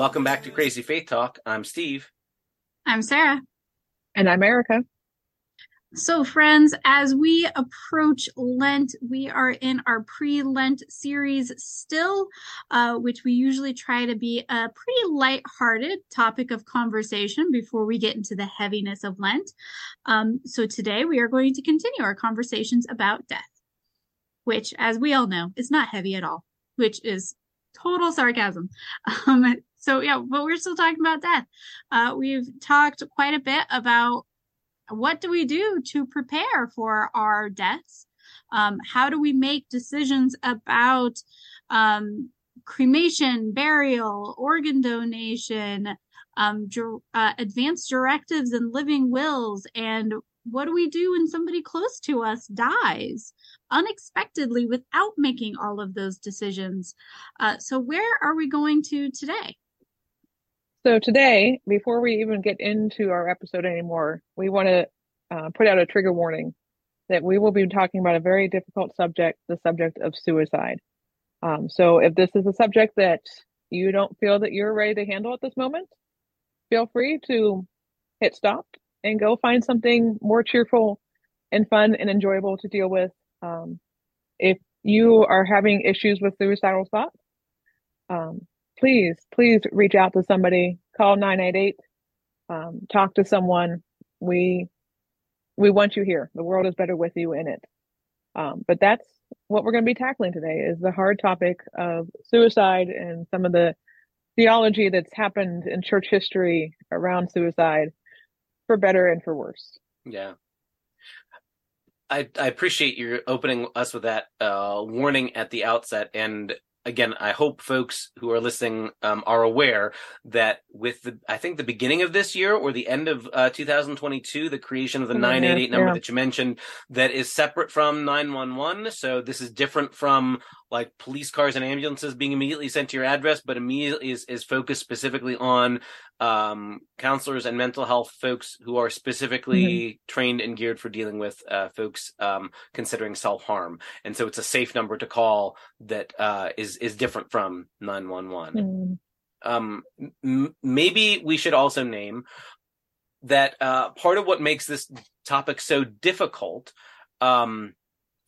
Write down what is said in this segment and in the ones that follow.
Welcome back to Crazy Faith Talk. I'm Steve. I'm Sarah. And I'm Erica. So, friends, as we approach Lent, we are in our pre Lent series still, uh, which we usually try to be a pretty light-hearted topic of conversation before we get into the heaviness of Lent. Um, so, today we are going to continue our conversations about death, which, as we all know, is not heavy at all, which is total sarcasm. Um, so, yeah, but we're still talking about death. Uh, we've talked quite a bit about what do we do to prepare for our deaths? Um, how do we make decisions about um, cremation, burial, organ donation, um, uh, advanced directives and living wills? And what do we do when somebody close to us dies unexpectedly without making all of those decisions? Uh, so, where are we going to today? So today, before we even get into our episode anymore, we want to uh, put out a trigger warning that we will be talking about a very difficult subject, the subject of suicide. Um, so if this is a subject that you don't feel that you're ready to handle at this moment, feel free to hit stop and go find something more cheerful and fun and enjoyable to deal with. Um, if you are having issues with suicidal thoughts, um, please, please reach out to somebody, call 988, um, talk to someone. We, we want you here. The world is better with you in it. Um, but that's what we're going to be tackling today is the hard topic of suicide and some of the theology that's happened in church history around suicide for better and for worse. Yeah. I, I appreciate your opening us with that uh, warning at the outset. And again, I hope folks who are listening um, are aware that with the, I think the beginning of this year or the end of uh, 2022, the creation of the 988 number yeah. that you mentioned that is separate from 911. So this is different from like police cars and ambulances being immediately sent to your address, but immediately is, is focused specifically on um, counselors and mental health folks who are specifically mm-hmm. trained and geared for dealing with uh, folks um, considering self harm. And so it's a safe number to call that uh, is is different from 911. Mm-hmm. Um, maybe we should also name that uh, part of what makes this topic so difficult um,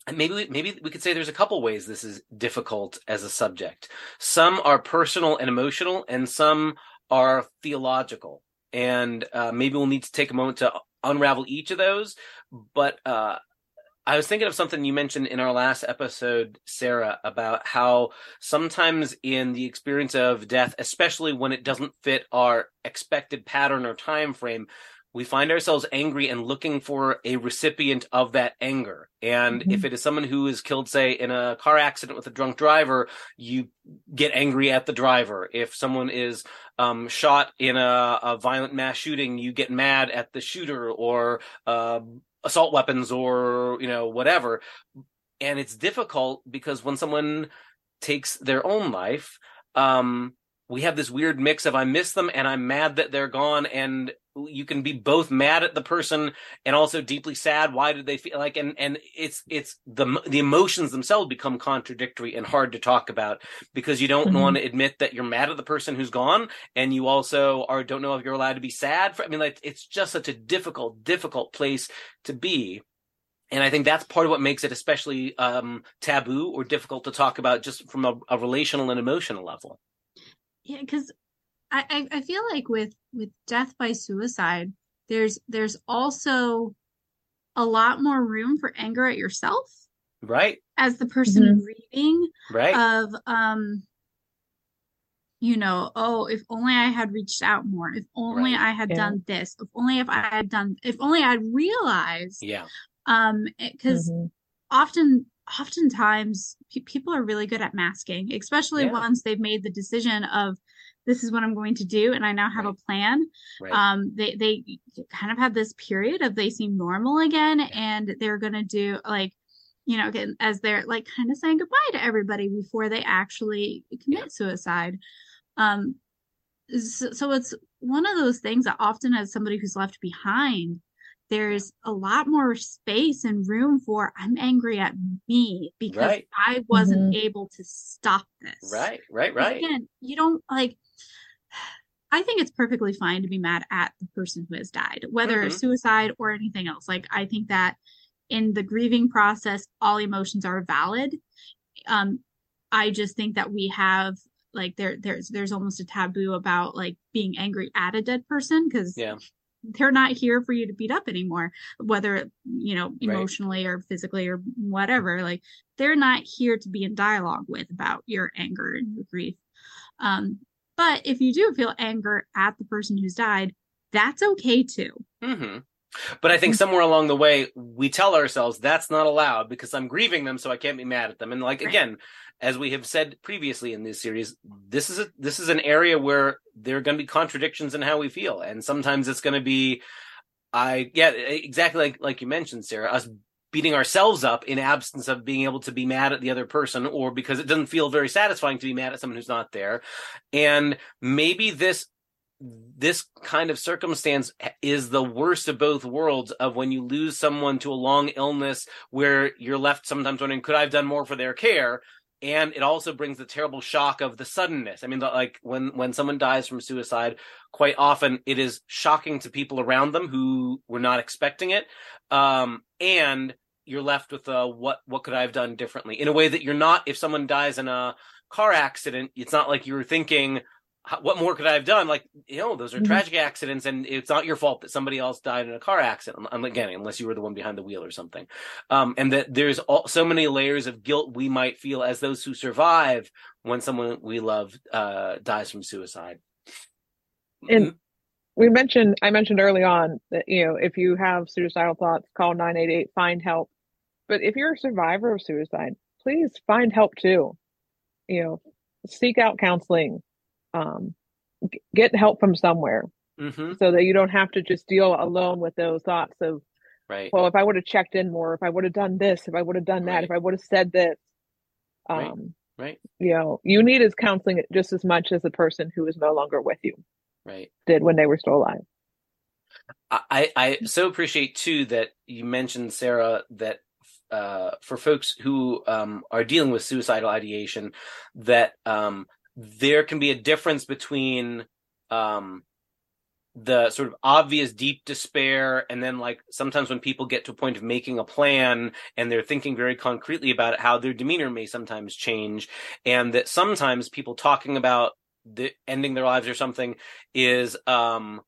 and maybe we, maybe we could say there's a couple ways this is difficult as a subject. Some are personal and emotional, and some are theological. And uh, maybe we'll need to take a moment to unravel each of those. But uh, I was thinking of something you mentioned in our last episode, Sarah, about how sometimes in the experience of death, especially when it doesn't fit our expected pattern or time frame, we find ourselves angry and looking for a recipient of that anger. And mm-hmm. if it is someone who is killed, say, in a car accident with a drunk driver, you get angry at the driver. If someone is um, shot in a, a, violent mass shooting, you get mad at the shooter or uh, assault weapons or, you know, whatever. And it's difficult because when someone takes their own life, um, we have this weird mix of I miss them and I'm mad that they're gone and you can be both mad at the person and also deeply sad why did they feel like and and it's it's the the emotions themselves become contradictory and hard to talk about because you don't mm-hmm. want to admit that you're mad at the person who's gone and you also are don't know if you're allowed to be sad for i mean like it's just such a difficult difficult place to be and I think that's part of what makes it especially um, taboo or difficult to talk about just from a, a relational and emotional level. Yeah, because I, I feel like with with death by suicide, there's there's also a lot more room for anger at yourself. Right. As the person mm-hmm. grieving. Right. Of um you know, oh, if only I had reached out more, if only right. I had yeah. done this, if only if I had done, if only I'd realized. Yeah. Um, because mm-hmm. often, oftentimes pe- people are really good at masking, especially yeah. once they've made the decision of this is what I'm going to do, and I now have right. a plan. Right. Um, they they kind of have this period of they seem normal again, and they're gonna do like, you know, as they're like kind of saying goodbye to everybody before they actually commit yeah. suicide. Um, so, so it's one of those things that often as somebody who's left behind there's a lot more space and room for i'm angry at me because Right. i wasn't able to stop this Right, right, right. again you don't like i think it's perfectly fine to be mad at the person who has died whether Mhm. suicide or anything else like i think that in the grieving process all emotions are valid um i just think that we have like there there's there's almost a taboo about like being angry at a dead person because Yeah. They're not here for you to beat up anymore whether you know Right. emotionally or physically or whatever like they're not here to be in dialogue with about your anger and your grief um but if you do feel anger at the person who's died that's okay too hmm But I think somewhere along the way, we tell ourselves that's not allowed because I'm grieving them, so I can't be mad at them. And like Right. again, as we have said previously in this series, this is a, this is an area where there are going to be contradictions in how we feel, and sometimes it's going to be, I yeah, exactly like like you mentioned, Sarah, us beating ourselves up in absence of being able to be mad at the other person, or because it doesn't feel very satisfying to be mad at someone who's not there, and maybe this this kind of circumstance is the worst of both worlds of when you lose someone to a long illness where you're left sometimes wondering could i have done more for their care and it also brings the terrible shock of the suddenness. I mean the, like when when someone dies from suicide quite often it is shocking to people around them who were not expecting it. Um and you're left with uh what what could i have done differently? In a way that you're not. If someone dies in a car accident it's not like you're thinking what more could I have done? Like, you know, those are Mhm. tragic accidents, and it's not your fault that somebody else died in a car accident. Again, unless you were the one behind the wheel or something. Um, and that there's all, so many layers of guilt we might feel as those who survive when someone we love uh, dies from suicide. And- we mentioned i mentioned early on that you know if you have suicidal thoughts call 988 find help but if you're a survivor of suicide please find help too you know seek out counseling um, get help from somewhere hmm so that you don't have to just deal alone with those thoughts of Right. well if i would have checked in more if i would have done this if i would have done that Right. if i would have said this Right. um Right. you know you need is counseling just as much as the person who is no longer with you Right. did when they were still alive I, I so appreciate too that you mentioned Sarah that uh, for folks who um, are dealing with suicidal ideation, that um, there can be a difference between um, the sort of obvious deep despair and then like sometimes when people get to a point of making a plan and they're thinking very concretely about it, how their demeanor may sometimes change and that sometimes people talking about the ending their lives or something is um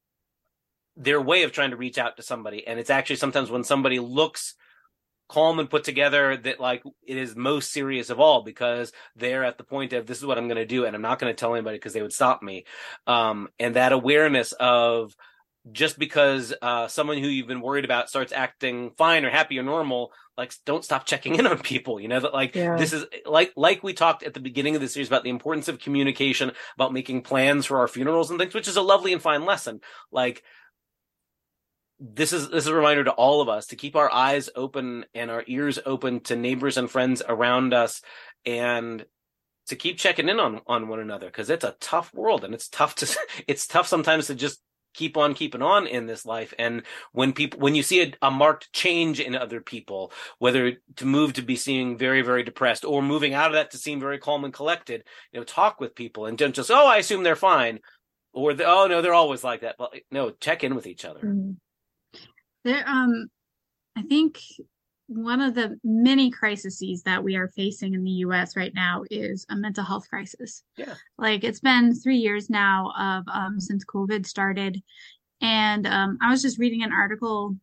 their way of trying to reach out to somebody. And it's actually sometimes when somebody looks calm and put together that like it is most serious of all because they're at the point of this is what i'm going to do and i'm not going to tell anybody because they would stop me um and that awareness of just because uh someone who you've been worried about starts acting fine or happy or normal like don't stop checking in on people you know that like Yeah. this is like like we talked at the beginning of the series about the importance of communication about making plans for our funerals and things which is a lovely and fine lesson like this is this is a reminder to all of us to keep our eyes open and our ears open to neighbors and friends around us and to keep checking in on on one another because it's a tough world and it's tough to it's tough sometimes to just keep on keeping on in this life. And when people when you see a, a marked change in other people whether to move to be seeing very very depressed or moving out of that to seem very calm and collected you know talk with people and don't just oh i assume they're fine or the, oh no they're always like that. But no check in with each other mm-hmm. There, um, I think one of the many crises that we are facing in the U.S. right now is a mental health crisis. Yeah. Like it's been three years now of um, since COVID started, and um, I was just reading an article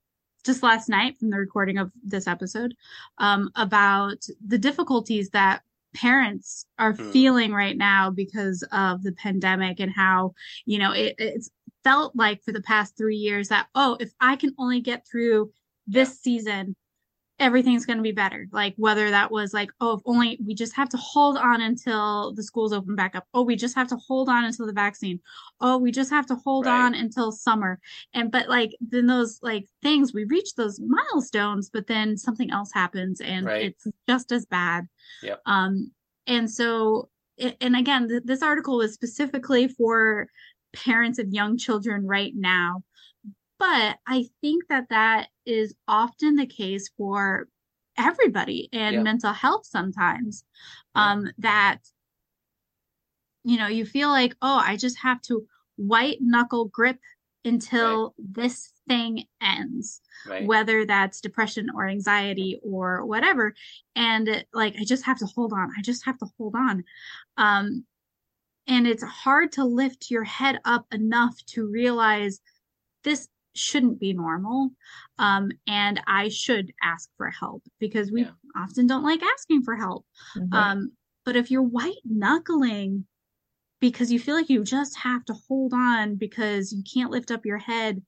just last night from the recording of this episode um, about the difficulties that parents are Hmm. feeling right now because of the pandemic and how you know it, it's felt like for the past three years that oh if i can only get through this season everything's going to be better like whether that was like oh if only we just have to hold on until the schools open back up oh we just have to hold on until the vaccine oh we just have to hold Right. on until summer and but like then those like things we reach those milestones but then something else happens and Right. it's just as bad Yep. um and so and again th- this article was specifically for parents of young children right now. But I think that that is often the case for everybody in Yeah. mental health sometimes. Yeah. Um, that, you know, you feel like, oh, I just have to white knuckle grip until this thing ends Right. whether that's depression or anxiety or whatever and like i just have to hold on i just have to hold on um and it's hard to lift your head up enough to realize this shouldn't be normal um and i should ask for help because we Yeah. often don't like asking for help Mhm. um but if you're white knuckling because you feel like you just have to hold on because you can't lift up your head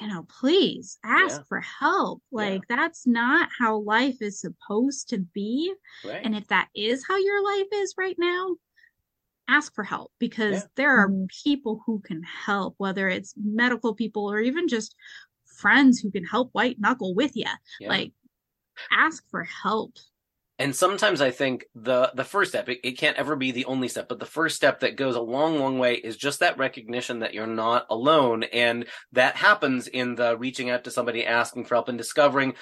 you know please ask Yeah. for help Yeah. like that's not how life is supposed to be right. and if that is how your life is right now ask for help because Yeah. there are Mhm. people who can help whether it's medical people or even just friends who can help white knuckle with you Yeah. like ask for help and sometimes i think the the first step it, it can't ever be the only step but the first step that goes a long long way is just that recognition that you're not alone and that happens in the reaching out to somebody asking for help and discovering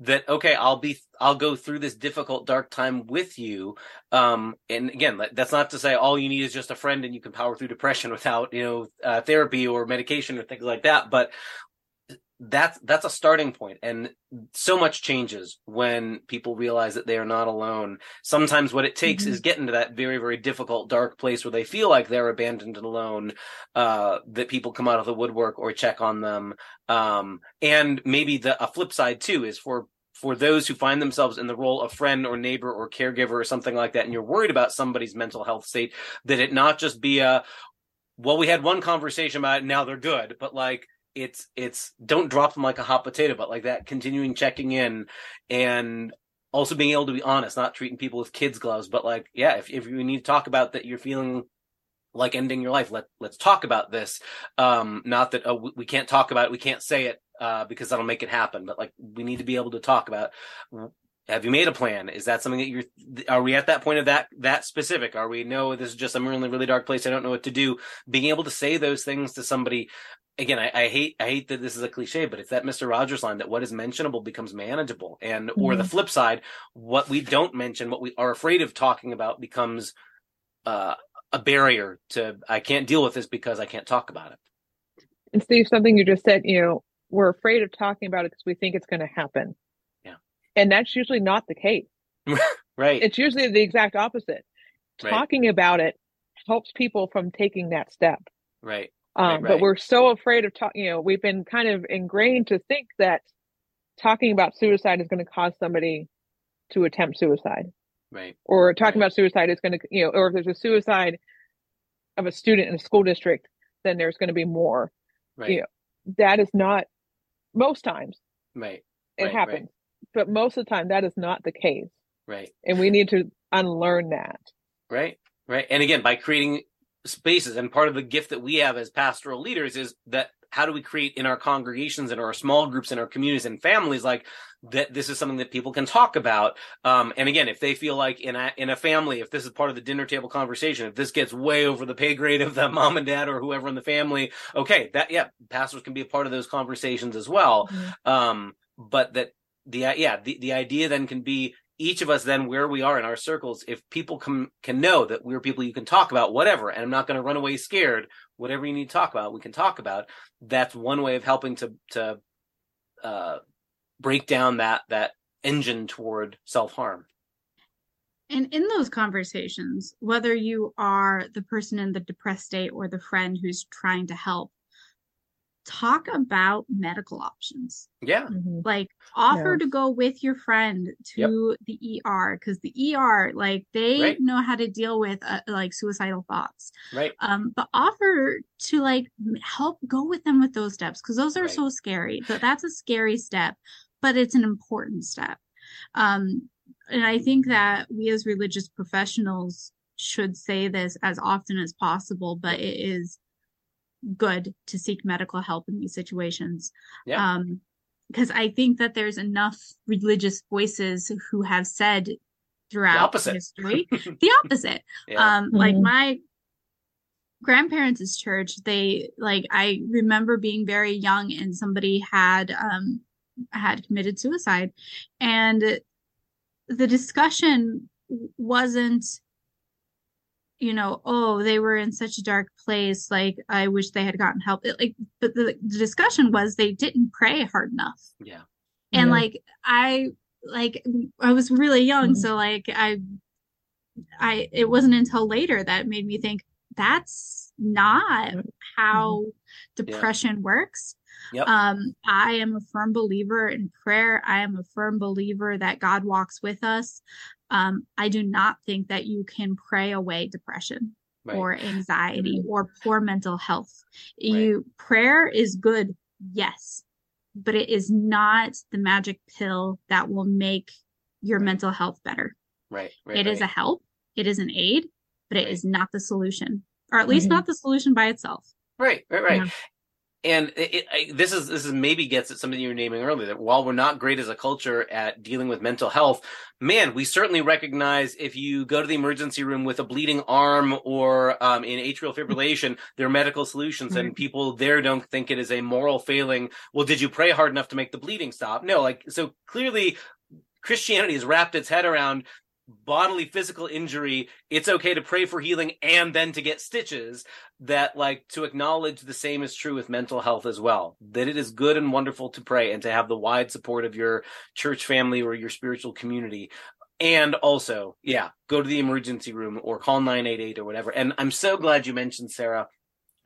that okay i'll be i'll go through this difficult dark time with you. Um and again that's not to say all you need is just a friend and you can power through depression without you know uh, therapy or medication or things like that but that's that's a starting point. And so much changes when people realize that they are not alone. Sometimes what it takes Mhm. is getting to that very very difficult dark place where they feel like they're abandoned and alone uh that people come out of the woodwork or check on them. Um and maybe the a flip side too is for for those who find themselves in the role of friend or neighbor or caregiver or something like that and you're worried about somebody's mental health state that it not just be a well we had one conversation about it now they're good. But like it's it's don't drop them like a hot potato but like that continuing checking in and also being able to be honest not treating people with kids gloves but like yeah if, if you need to talk about that you're feeling like ending your life let let's talk about this. Um not that oh, we- can't talk about it we can't say it uh because that'll make it happen but like we need to be able to talk about have you made a plan? Is that something that you're are we at that point of that that specific? Are we no this is just i'm in a really dark place. I don't know what to do. Being able to say those things to somebody again I, I hate i hate that this is a cliche but it's that mr rogers line that what is mentionable becomes manageable. And or the flip side what we don't mention what we are afraid of talking about becomes uh a barrier to i can't deal with this because i can't talk about it. And Steve, something you just said, you know, we're afraid of talking about it because we think it's going to happen. And that's usually not the case. right It's usually the exact opposite. Right. Talking about it helps people from taking that step. right Um, Right, But we're so afraid of talking, you know, we've been kind of ingrained to think that talking about suicide is going to cause somebody to attempt suicide right or talking Right. about suicide is going to, you know, or if there's a suicide of a student in a school district, then there's going to be more. right Yeah. That is not most times right it Right, right. happens, but most of the time that is not the case. right And we need to unlearn that. Right. Right. And again, by creating spaces, and part of the gift that we have as pastoral leaders is that how do we create in our congregations, and our small groups, and our communities and families, like that this is something that people can talk about. Um, and again, if they feel like in a in a family, if this is part of the dinner table conversation, if this gets way over the pay grade of the mom and dad or whoever in the family, okay, that yeah, pastors can be a part of those conversations as well. Um, but that the yeah the, the idea then can be each of us then where we are in our circles. If people can can know that we're people you can talk about whatever and i'm not going to run away scared whatever you need to talk about we can talk about that's one way of helping to to uh break down that that engine toward self-harm. And in those conversations, whether you are the person in the depressed state or the friend who's trying to help, talk about medical options. yeah Mhm. Like offer Yeah. to go with your friend to the ER because the ER, like they Right. know how to deal with uh, like suicidal thoughts. right Um, but offer to like help go with them with those steps because those are Right. so scary. But that's a scary step, but it's an important step. Um, and I think that we as religious professionals should say this as often as possible, but it is good to seek medical help in these situations. Yeah. Um, because I think that there's enough religious voices who have said throughout opposite. history the opposite yeah um like Mhm. my grandparents' church, they like I remember being very young and somebody had um had committed suicide and the discussion wasn't you know oh they were in such a dark place like i wish they had gotten help it, like but the, the discussion was they didn't pray hard enough Yeah. and Yeah. like i like i was really young Mhm. so like i i it wasn't until later that made me think that's not how depression works Yep. um i am a firm believer in prayer i am a firm believer that god walks with us um i do not think that you can pray away depression Right. or anxiety Mhm. or poor mental health you prayer is good yes but it is not the magic pill that will make your Right. mental health better right. Right. It is right. a help it is an aid but it Right. is not the solution or at least Mhm. not the solution by itself Right, right, right. Yeah. And it, it, I, this is this is maybe gets at something you were naming earlier that while we're not great as a culture at dealing with mental health, man, we certainly recognize if you go to the emergency room with a bleeding arm or um, in atrial fibrillation, there are medical solutions, and people there don't think it is a moral failing. Well, did you pray hard enough to make the bleeding stop? No, like so clearly, Christianity has wrapped its head around bodily physical injury it's okay to pray for healing and then to get stitches that like to acknowledge the same is true with mental health as well. That it is good and wonderful to pray and to have the wide support of your church family or your spiritual community. And also yeah go to the emergency room or call 988 or whatever. And i'm so glad you mentioned sarah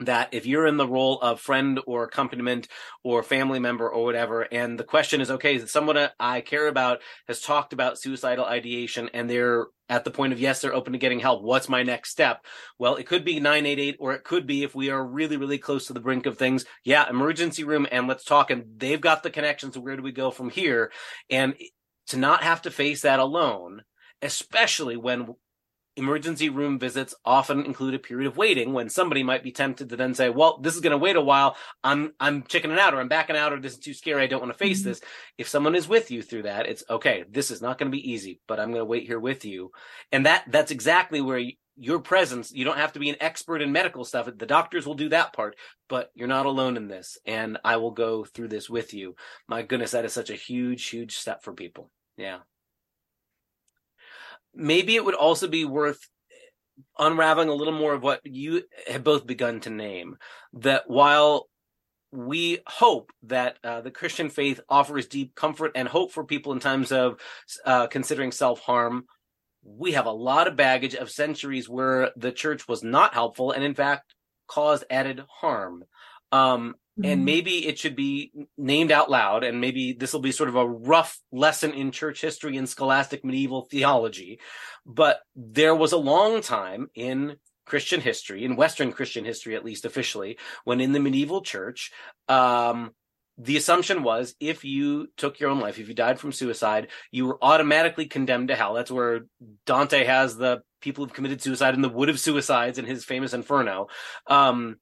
that if you're in the role of friend or accompaniment or family member or whatever, and the question is, okay, is someone I care about has talked about suicidal ideation and they're at the point of, yes, they're open to getting help. What's my next step? Well, it could be 988 or it could be if we are really, really close to the brink of things. Yeah, emergency room and let's talk. And they've got the connections. Where do we go from here? And to not have to face that alone, especially when emergency room visits often include a period of waiting when somebody might be tempted to then say, well, this is going to wait a while. I'm, I'm chickening out or I'm backing out or this is too scary. I don't want to face Mhm. this. If someone is with you through that, it's okay. This is not going to be easy, but I'm going to wait here with you. And that, that's exactly where you, your presence, you don't have to be an expert in medical stuff. The doctors will do that part, but you're not alone in this. And I will go through this with you. My goodness, that is such a huge, huge step for people. Yeah maybe it would also be worth unraveling a little more of what you have both begun to name that while we hope that uh, the christian faith offers deep comfort and hope for people in times of uh, considering self-harm we have a lot of baggage of centuries where the church was not helpful and in fact caused added harm. Um, and Mhm. maybe it should be named out loud and maybe this will be sort of a rough lesson in church history and scholastic medieval theology. But there was a long time in christian history in western christian history at least officially when in the medieval church um the assumption was if you took your own life if you died from suicide you were automatically condemned to hell. That's where dante has the people who've committed suicide in the wood of suicides in his famous inferno. Um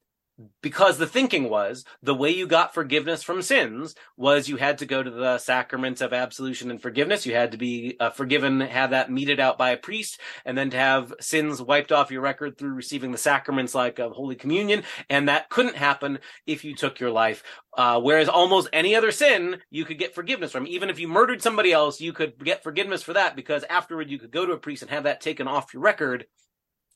because the thinking was the way you got forgiveness from sins was you had to go to the sacraments of absolution and forgiveness. You had to be uh, forgiven, have that meted out by a priest, and then to have sins wiped off your record through receiving the sacraments like of Holy Communion. And that couldn't happen if you took your life. Uh, whereas almost any other sin you could get forgiveness from. Even if you murdered somebody else, you could get forgiveness for that because afterward you could go to a priest and have that taken off your record.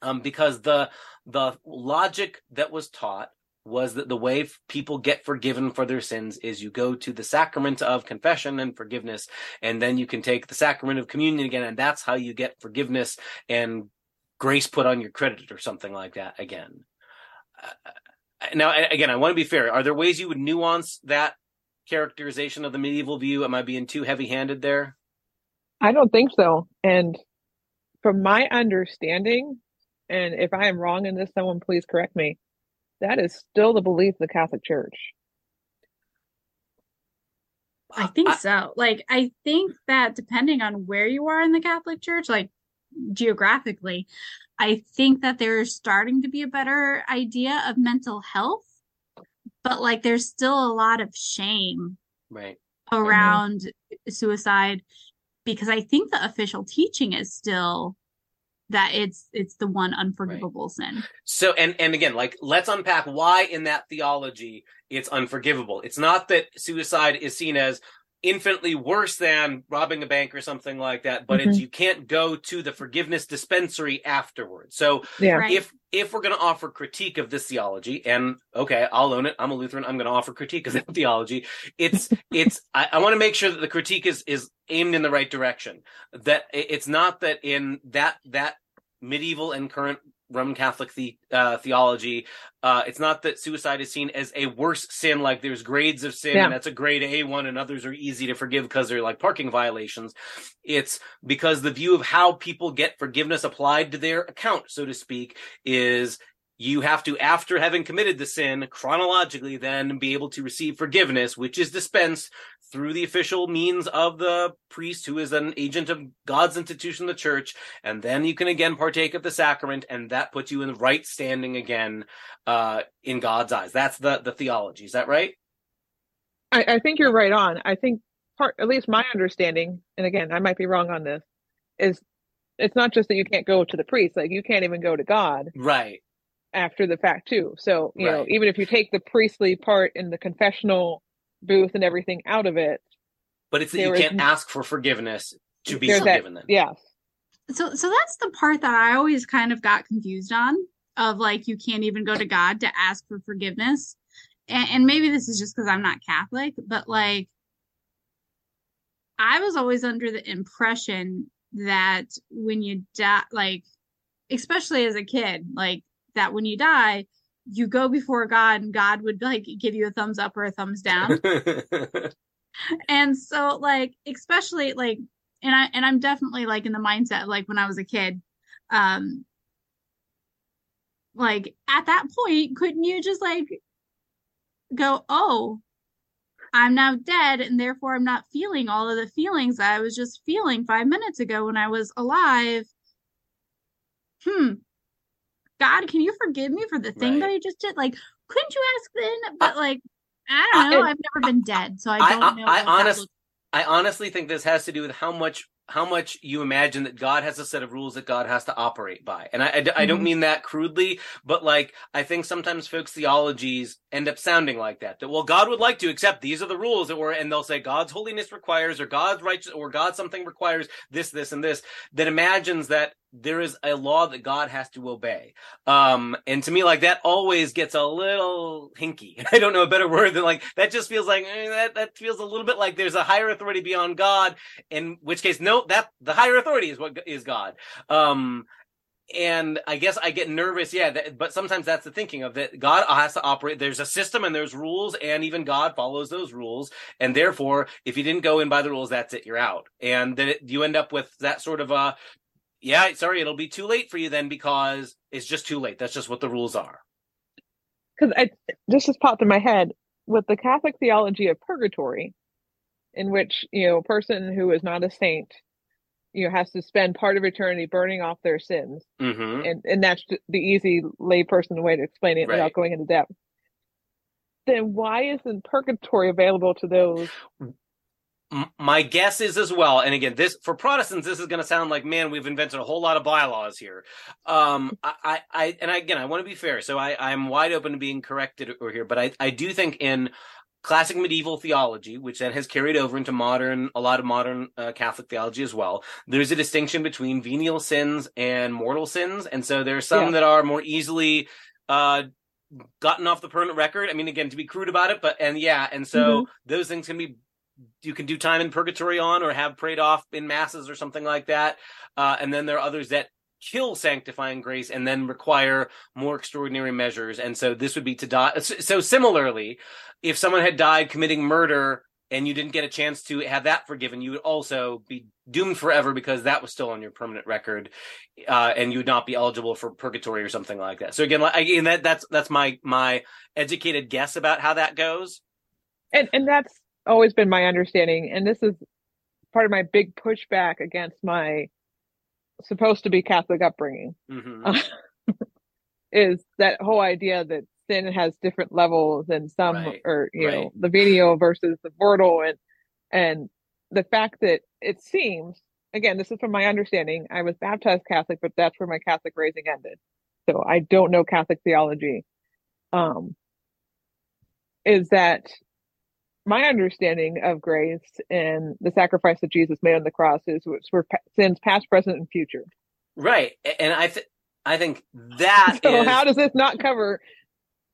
Um, because the the logic that was taught was that the way people get forgiven for their sins is you go to the sacrament of confession and forgiveness, and then you can take the sacrament of communion again, and that's how you get forgiveness and grace put on your credit or something like that again. Uh, now, again, I want to be fair. Are there ways you would nuance that characterization of the medieval view? Am I being too heavy handed there? I don't think so. And from my understanding, and if I am wrong in this, someone please correct me. That is still the belief of the Catholic Church. I think so. Like, I think that depending on where you are in the Catholic Church, like geographically, I think that there's starting to be a better idea of mental health, but like there's still a lot of shame Right. around suicide because I think the official teaching is still that it's it's the one unforgivable sin. So and and again, like let's unpack why in that theology it's unforgivable. It's not that suicide is seen as infinitely worse than robbing a bank or something like that, but it's Mhm. you can't go to the forgiveness dispensary afterwards. So Yeah. Right. if if we're going to offer critique of this theology and okay i'll own it i'm a lutheran i'm going to offer critique of that theology it's it's i, I want to make sure that the critique is is aimed in the right direction that it's not that in that that medieval and current roman catholic the, uh, theology uh, it's not that suicide is seen as a worse sin like there's grades of sin Yeah. and that's a grade a one and others are easy to forgive because they're like parking violations it's because the view of how people get forgiveness applied to their account so to speak is you have to, after having committed the sin, chronologically then be able to receive forgiveness, which is dispensed through the official means of the priest who is an agent of God's institution, the church. And then you can again partake of the sacrament, and that puts you in right standing again uh, in God's eyes. That's the, the theology. Is that right? I, I think you're right on. I think part, at least my understanding, and again, I might be wrong on this, is it's not just that you can't go to the priest, like you can't even go to God Right. after the fact too. So, you know, even if you take the priestly part in the confessional booth and everything out of it, But it's that you There is- can't ask for forgiveness to be there's that, forgiven then. yes. So so that's the part that I always kind of got confused on of like you can't even go to God to ask for forgiveness. And, and maybe this is just because I'm not Catholic, but like I was always under the impression that when you die, like especially as a kid, like that when you die, you go before God and God would like give you a thumbs up or a thumbs down. and so like especially like and i and i'm definitely like in the mindset like when i was a kid um like at that point couldn't you just like go oh i'm now dead and therefore i'm not feeling all of the feelings i was just feeling five minutes ago when i was alive hmm god can you forgive me for the thing that i just did like couldn't you ask then but like i I- don't know I- i've never been dead so i I- don't I- know I what that honest- looks I honestly think this has to do with how much how much you imagine that God has a set of rules that God has to operate by. And I, I, I don't Mhm. mean that crudely, but like I think sometimes folks' theologies end up sounding like that. That well, God would like to accept these are the rules that were, and they'll say God's holiness requires, or God's righteous, or God something requires this, this, and this. That imagines that there is a law that God has to obey. Um, and to me, like that always gets a little hinky. I don't know a better word than like that. Just feels like eh, that. That feels a little bit like there's a higher authority beyond God. In which case, no, that the higher authority is what is God. Um, and I guess I get nervous. Yeah, that, but sometimes that's the thinking of that God has to operate. There's a system and there's rules, and even God follows those rules. And therefore, if you didn't go in by the rules, that's it. You're out. And then it, you end up with that sort of a yeah, sorry, it'll be too late for you then because it's just too late. That's just what the rules are. because I this just popped in my head with the Catholic theology of purgatory, in which you know a person who is not a saint, you know, has to spend part of eternity burning off their sins, hmm and and that's the- the easy layperson way to explain it Right. without going into depth. Then why isn't purgatory available to those? My guess is as well, and again, this for Protestants, this is going to sound like, man, we've invented a whole lot of bylaws here. Um, I, I, I and again, I want to be fair, so I, I'm wide open to being corrected or here, but I, I do think in classic medieval theology, which then has carried over into modern, a lot of modern uh, Catholic theology as well. There's a distinction between venial sins and mortal sins, and so there's some Yeah. that are more easily uh, gotten off the permanent record. I mean, again, to be crude about it, but and yeah, and so those things can be you can do time in purgatory on or have prayed off in masses or something like that. Uh, and then there are others that kill sanctifying grace and then require more extraordinary measures. And so this would be to die. So similarly, if someone had died committing murder and you didn't get a chance to have that forgiven, you would also be doomed forever because that was still on your permanent record, uh, and you would not be eligible for purgatory or something like that. So again, again, that that's that's my my educated guess about how that goes. And and that's always been my understanding, and this is part of my big pushback against my supposed to be Catholic upbringing. hmm is that whole idea that sin has different levels and some Right, or you know the venial versus the mortal and and the fact that it seems again, this is from my understanding. I was baptized Catholic, but that's where my Catholic raising ended. So I don't know Catholic theology. Um, is that my understanding of grace and the sacrifice that Jesus made on the cross is for sins past, present, and future. Right, and I th- I think that so is... how does this not cover?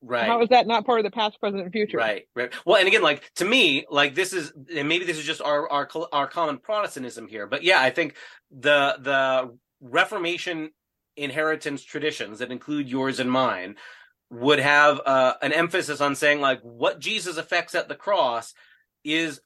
Right. How is that not part of the past, present, and future? Right. Right. Well, and again, like to me, like this is, and maybe this is just our our our common Protestantism here, but yeah, I think the the Reformation inheritance traditions that include yours and mine would have uh, an emphasis on saying like what Jesus affects at the cross is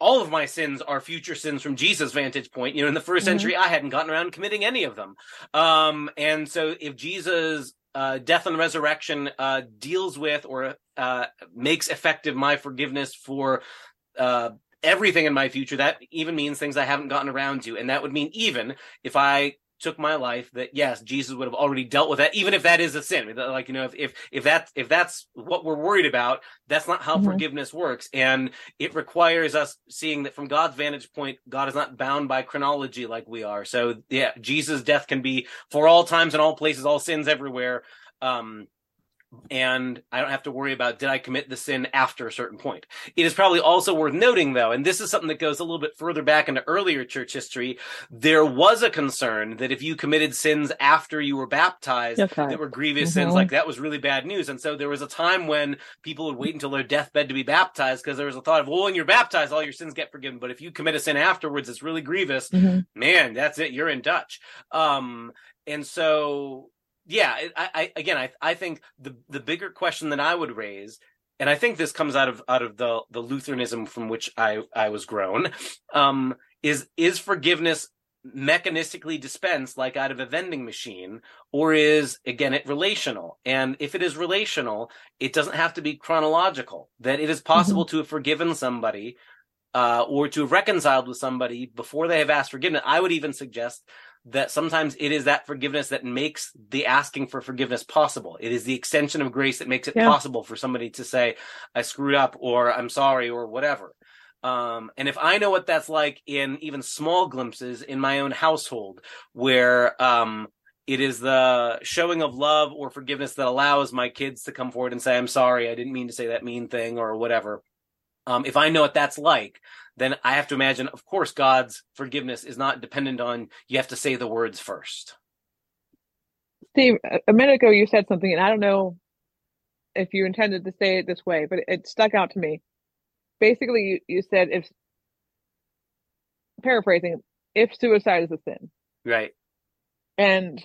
all of my sins are future sins from Jesus' vantage point. You know, in the 1st mm-hmm. century, I hadn't gotten around committing any of them. Um, and so if Jesus' uh, death and resurrection uh, deals with or uh, makes effective my forgiveness for uh, everything in my future, that even means things I haven't gotten around to. And that would mean even if I took my life that yes jesus would have already dealt with that even if that is a sin. Like you know if if if that's if that's what we're worried about that's not how mm-hmm. forgiveness works. And it requires us seeing that from god's vantage point god is not bound by chronology like we are. So yeah jesus death can be for all times and all places all sins everywhere. Um and I don't have to worry about did I commit the sin after a certain point. It is probably also worth noting, though, and this is something that goes a little bit further back into earlier church history. There was a concern that if you committed sins after you were baptized okay. that were grievous mm-hmm. sins, like that was really bad news. And so there was a time when people would wait until their deathbed to be baptized because there was a thought of, well, when you're baptized, all your sins get forgiven. But if you commit a sin afterwards, it's really grievous. Mm-hmm. Man, that's it. You're in Dutch. Um, and so yeah, I, I again, I I think the the bigger question that I would raise, and I think this comes out of out of the the Lutheranism from which I I was grown, um, is is forgiveness mechanistically dispensed like out of a vending machine or is again it relational and if it is relational it doesn't have to be chronological that it is possible mm-hmm. to have forgiven somebody uh, or to have reconciled with somebody before they have asked forgiveness i would even suggest that sometimes it is that forgiveness that makes the asking for forgiveness possible. It is the extension of grace that makes it yeah. possible for somebody to say, I screwed up or I'm sorry or whatever. Um, and if I know what that's like in even small glimpses in my own household, where um, it is the showing of love or forgiveness that allows my kids to come forward and say, I'm sorry, I didn't mean to say that mean thing or whatever. Um, if I know what that's like, then I have to imagine, of course, God's forgiveness is not dependent on you have to say the words first. Steve, a minute ago you said something, and I don't know if you intended to say it this way, but it stuck out to me. Basically, you, you said if, paraphrasing, if suicide is a sin. Right. And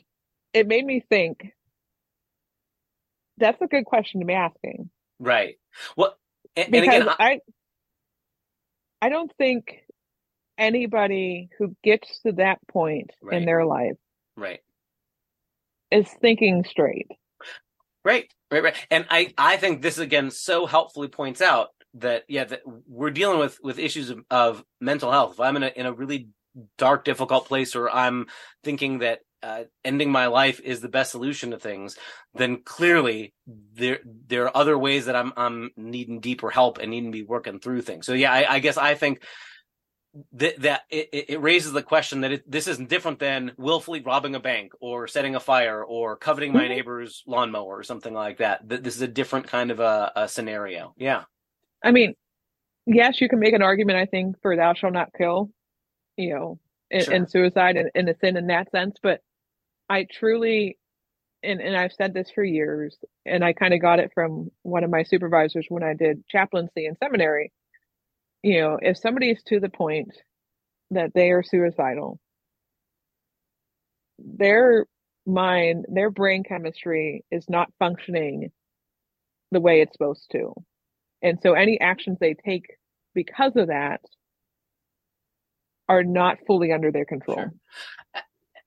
it made me think that's a good question to be asking. Right. Well, and, because and again, I, I don't think anybody who gets to that point right. in their life, right, is thinking straight. Right, right, right. And I, I think this again so helpfully points out that yeah, that we're dealing with with issues of, of mental health. If I'm in a in a really dark, difficult place, or I'm thinking that uh, ending my life is the best solution to things, then clearly there there are other ways that I'm I'm needing deeper help and needing to be working through things. So yeah, I, I guess I think that that it, it raises the question that it, this isn't different than willfully robbing a bank or setting a fire or coveting my mm-hmm. neighbor's lawnmower or something like that. That this is a different kind of a, a scenario. Yeah. I mean, yes, you can make an argument. I think for thou shalt not kill, you know, in, sure. in suicide and in a sin in that sense, but I truly, and, and I've said this for years, and I kind of got it from one of my supervisors when I did chaplaincy in seminary. You know, if somebody is to the point that they are suicidal, their mind, their brain chemistry is not functioning the way it's supposed to. And so any actions they take because of that are not fully under their control. Sure.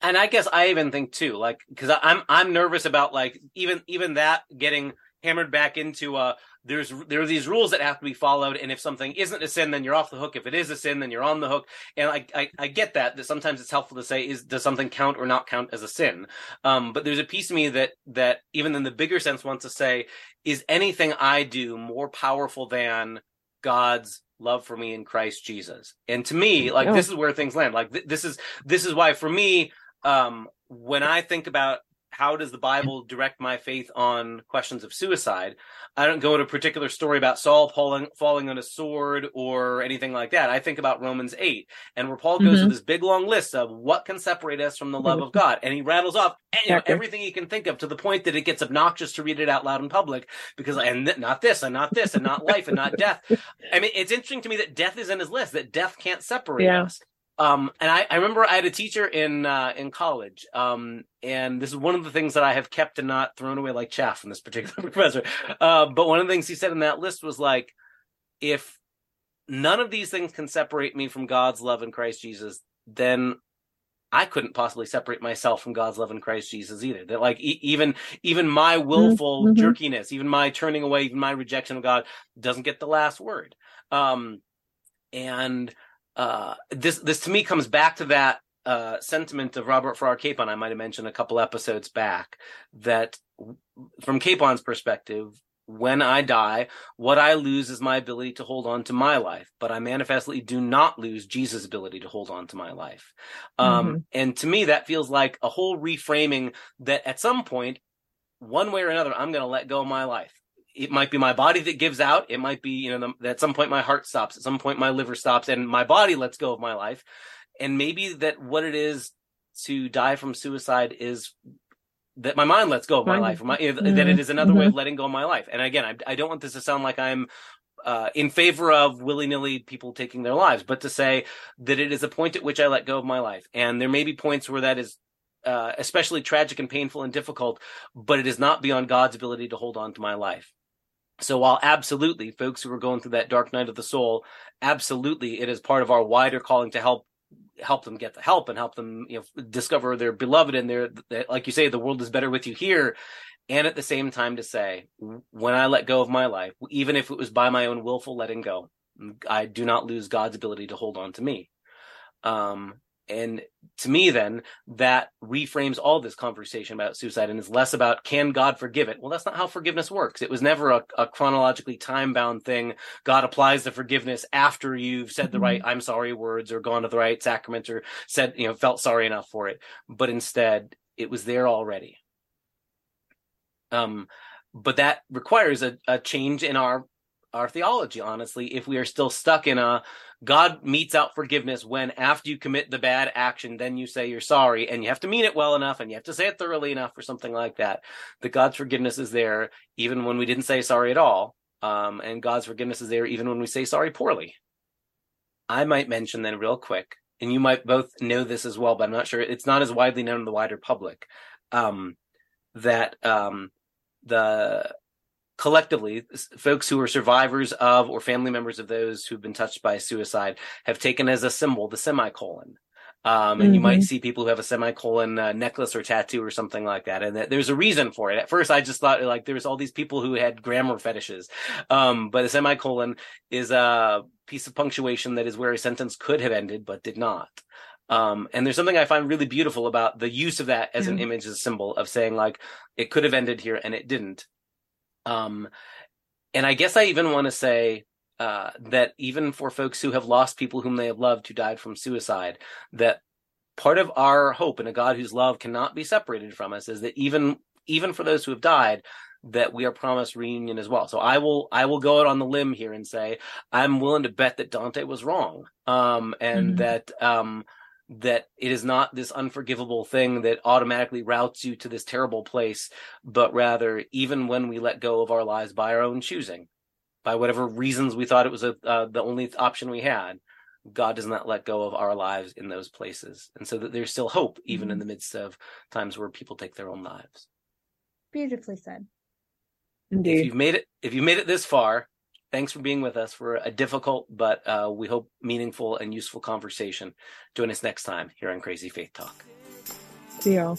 And I guess I even think too, like, because I'm I'm nervous about like even even that getting hammered back into uh there's there are these rules that have to be followed and if something isn't a sin then you're off the hook. If it is a sin then you're on the hook. And I, I i, get that that sometimes it's helpful to say is does something count or not count as a sin? Um but there's a piece of me that that even in the bigger sense wants to say is anything i do more powerful than God's love for me in Christ Jesus. And to me, like Oh. this is where things land. Like th- this is this is why for me, um, when I think about how does the Bible direct my faith on questions of suicide, I don't go to a particular story about Saul falling falling on a sword or anything like that. I think about Romans eight, and where Paul goes Mhm. with this big long list of what can separate us from the love of God, and he rattles off you know, everything he can think of to the point that it gets obnoxious to read it out loud in public because and th- not this and not this and not life and not death. I mean, it's interesting to me that death is in his list. That death can't separate Yeah. us. Um, and I, I remember I had a teacher in uh, in college, um, and this is one of the things that I have kept and not thrown away like chaff from this particular professor. Uh, but one of the things he said in that list was like, if none of these things can separate me from God's love in Christ Jesus, then I couldn't possibly separate myself from God's love in Christ Jesus either. That like e- even even my willful Mhm. jerkiness, even my turning away, even my rejection of God doesn't get the last word. Um, and uh, this this to me comes back to that uh, sentiment of Robert Farrar Capon I might have mentioned a couple episodes back that from Capon's perspective, when I die, what I lose is my ability to hold on to my life, but I manifestly do not lose Jesus' ability to hold on to my life. Um, And to me, that feels like a whole reframing that at some point, one way or another, I'm going to let go of my life. It might be my body that gives out. It might be, you know, the, at some point my heart stops. At some point my liver stops and my body lets go of my life. And maybe that what it is to die from suicide is that my mind lets go of my life, or my, that Mhm. it is another way Mhm. of letting go of my life. And again, I, I don't want this to sound like I'm uh, in favor of willy nilly people taking their lives, but to say that it is a point at which I let go of my life. And there may be points where that is uh, especially tragic and painful and difficult, but it is not beyond God's ability to hold on to my life. So while absolutely folks who are going through that dark night of the soul, absolutely it is part of our wider calling to help help them get the help and help them you know discover their beloved and their like you say the world is better with you here. And at the same time to say when i let go of my life even if it was by my own willful letting go i do not lose god's ability to hold on to me. Um and to me then that reframes all this conversation about suicide and is less about can god forgive it? Well that's not how forgiveness works. It was never a, a chronologically time bound thing. God applies the forgiveness after you've said the right i'm sorry words or gone to the right sacraments or said you know felt sorry enough for it. But instead it was there already. Um but that requires a, a change in our our theology honestly if we are still stuck in a god metes out forgiveness when after you commit the bad action then you say you're sorry and you have to mean it well enough and you have to say it thoroughly enough or something like that that god's forgiveness is there even when we didn't say sorry at all um and god's forgiveness is there even when we say sorry poorly. I might mention then real quick and you might both know this as well but i'm not sure it's not as widely known in the wider public um that um the collectively folks who are survivors of or family members of those who've been touched by suicide have taken as a symbol the semicolon. Um, and you might Mhm. see people who have a semicolon uh, necklace or tattoo or something like that and that there's a reason for it. At first i just thought like there was all these people who had grammar fetishes. Um, but a semicolon is a piece of punctuation that is where a sentence could have ended but did not. Um, and there's something I find really beautiful about the use of that as an image, as a symbol of saying like it could have ended here and it didn't. Um, and I guess I even want to say uh, that even for folks who have lost people whom they have loved who died from suicide, that part of our hope in a God whose love cannot be separated from us is that even even for those who have died, that we are promised reunion as well. So I will I will go out on the limb here and say I'm willing to bet that Dante was wrong, um, and Mhm. that um, that it is not this unforgivable thing that automatically routes you to this terrible place, but rather even when we let go of our lives by our own choosing, by whatever reasons we thought it was a, uh, the only option we had, God does not let go of our lives in those places, and so that there's still hope even in the midst of times where people take their own lives. Beautifully said. Indeed. If you've made it, if you made it this far, thanks for being with us for a difficult but uh, we hope meaningful and useful conversation. Join us next time here on Crazy Faith Talk. See y'all.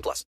18 plus.